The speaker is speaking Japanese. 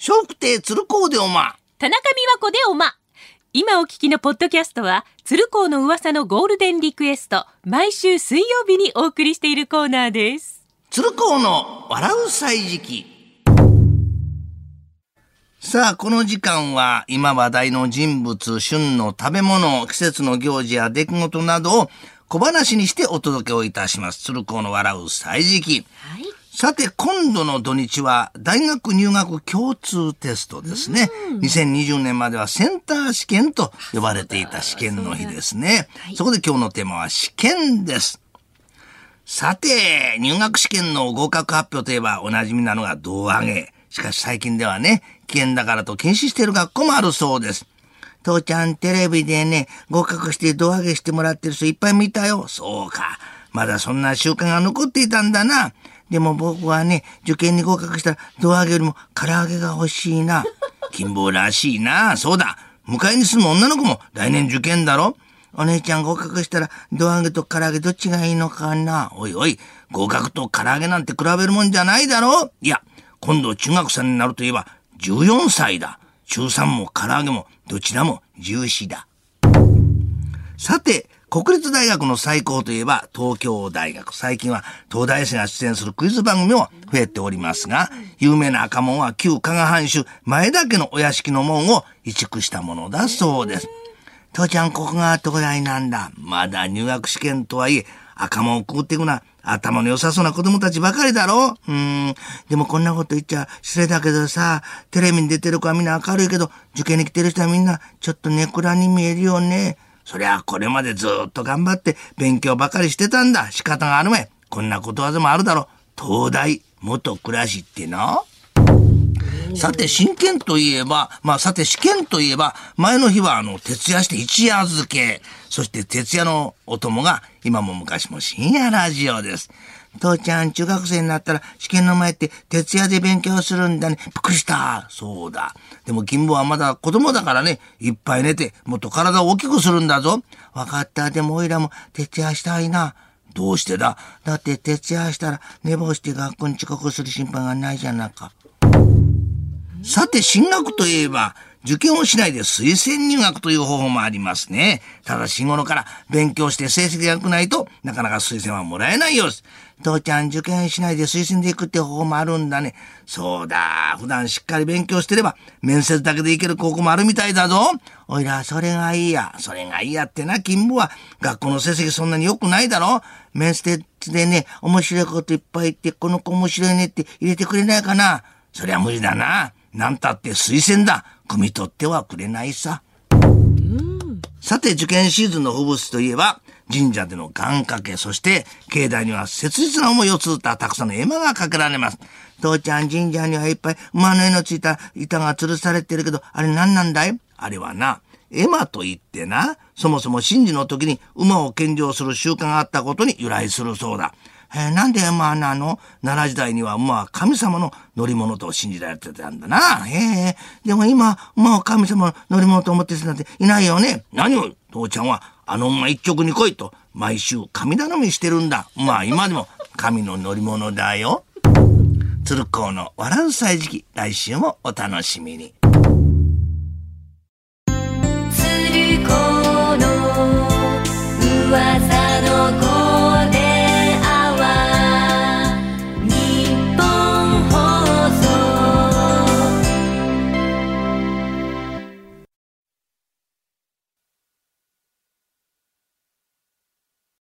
笑福亭鶴光でおま。田中美和子でおま。今お聞きのポッドキャストは、鶴光の噂のゴールデンリクエスト、毎週水曜日にお送りしているコーナーです。鶴光の笑う歳時記。さあ、この時間は今話題の人物、旬の食べ物、季節の行事や出来事などを小話にしてお届けをいたします。鶴光の笑う歳時記。はい。さて、今度の土日は大学入学共通テストですね。2020年まではセンター試験と呼ばれていた試験の日ですね。そこで今日のテーマは試験です。さて、入学試験の合格発表といえばおなじみなのが胴上げ。しかし最近ではね、危険だからと禁止している学校もあるそうです。父ちゃんテレビでね、合格して胴上げしてもらってる人いっぱい見たよ。そうか。まだそんな習慣が残っていたんだな。でも僕はね、受験に合格したら胴上げよりも唐揚げが欲しいな。金棒らしいな。そうだ。迎えに住む女の子も来年受験だろお姉ちゃん合格したら胴上げと唐揚げどっちがいいのかなおいおい、合格と唐揚げなんて比べるもんじゃないだろいや、今度中学生になるといえば14歳だ。中3も唐揚げもどちらも重視だ。さて、国立大学の最高といえば東京大学。最近は東大生が出演するクイズ番組も増えておりますが、有名な赤門は旧加賀藩主前田家のお屋敷の門を移築したものだそうです。父ちゃん、ここが東大なんだ。まだ入学試験とはいえ、赤門をくぐっていくな。頭の良さそうな子供たちばかりだろうーん。でもこんなこと言っちゃ失礼だけどさ、テレビに出てる子はみんな明るいけど、受験に来てる人はみんなちょっとネクラに見えるよね。そりゃこれまでずっと頑張って勉強ばかりしてたんだ。仕方があるめ。こんなことわざもあるだろう。東大元暮らしってな。さて、真剣といえば、まあ、さて、試験といえば、前の日は、あの、徹夜して一夜漬け。そして、徹夜のお供が、今も昔も深夜ラジオです。父ちゃん、中学生になったら、試験の前って、徹夜で勉強するんだね。びっくりした。そうだ。でも、金坊はまだ子供だからね、いっぱい寝て、もっと体を大きくするんだぞ。わかった。でも、おいらも、徹夜したいな。どうしてだ？だって、徹夜したら、寝坊して学校に遅刻する心配がないじゃなか。さて、進学といえば、受験をしないで推薦入学という方法もありますね。ただし頃から勉強して成績が良くないとなかなか推薦はもらえないようです。父ちゃん受験しないで推薦で行くって方法もあるんだね。そうだ。普段しっかり勉強してれば面接だけで行ける高校もあるみたいだぞ。おいら、それがいいや。それがいいやってな、金坊は学校の成績そんなに良くないだろ面接でね、面白いこといっぱい言って、この子面白いねって入れてくれないかな。そりゃ無理だな。なんたって推薦だ。汲み取ってはくれないさ。さて、受験シーズンの風物詩といえば、神社での願掛け、そして、境内には切実な思いをつづったたくさんの絵馬がかけられます。父ちゃん、神社にはいっぱい馬の絵のついた板が吊るされてるけど、あれ何なんだい？あれはな、絵馬と言ってな、そもそも神事の時に馬を献上する習慣があったことに由来するそうだ。えーなんで馬なの奈良時代には馬は神様の乗り物と信じられてたんだな。へえ。でも今、馬を神様の乗り物と思ってる人なんていないよね。何を父ちゃんはあの馬一直に来いと毎週神頼みしてるんだ。まあ今でも神の乗り物だよ。鶴光の笑う歳時期、来週もお楽しみに。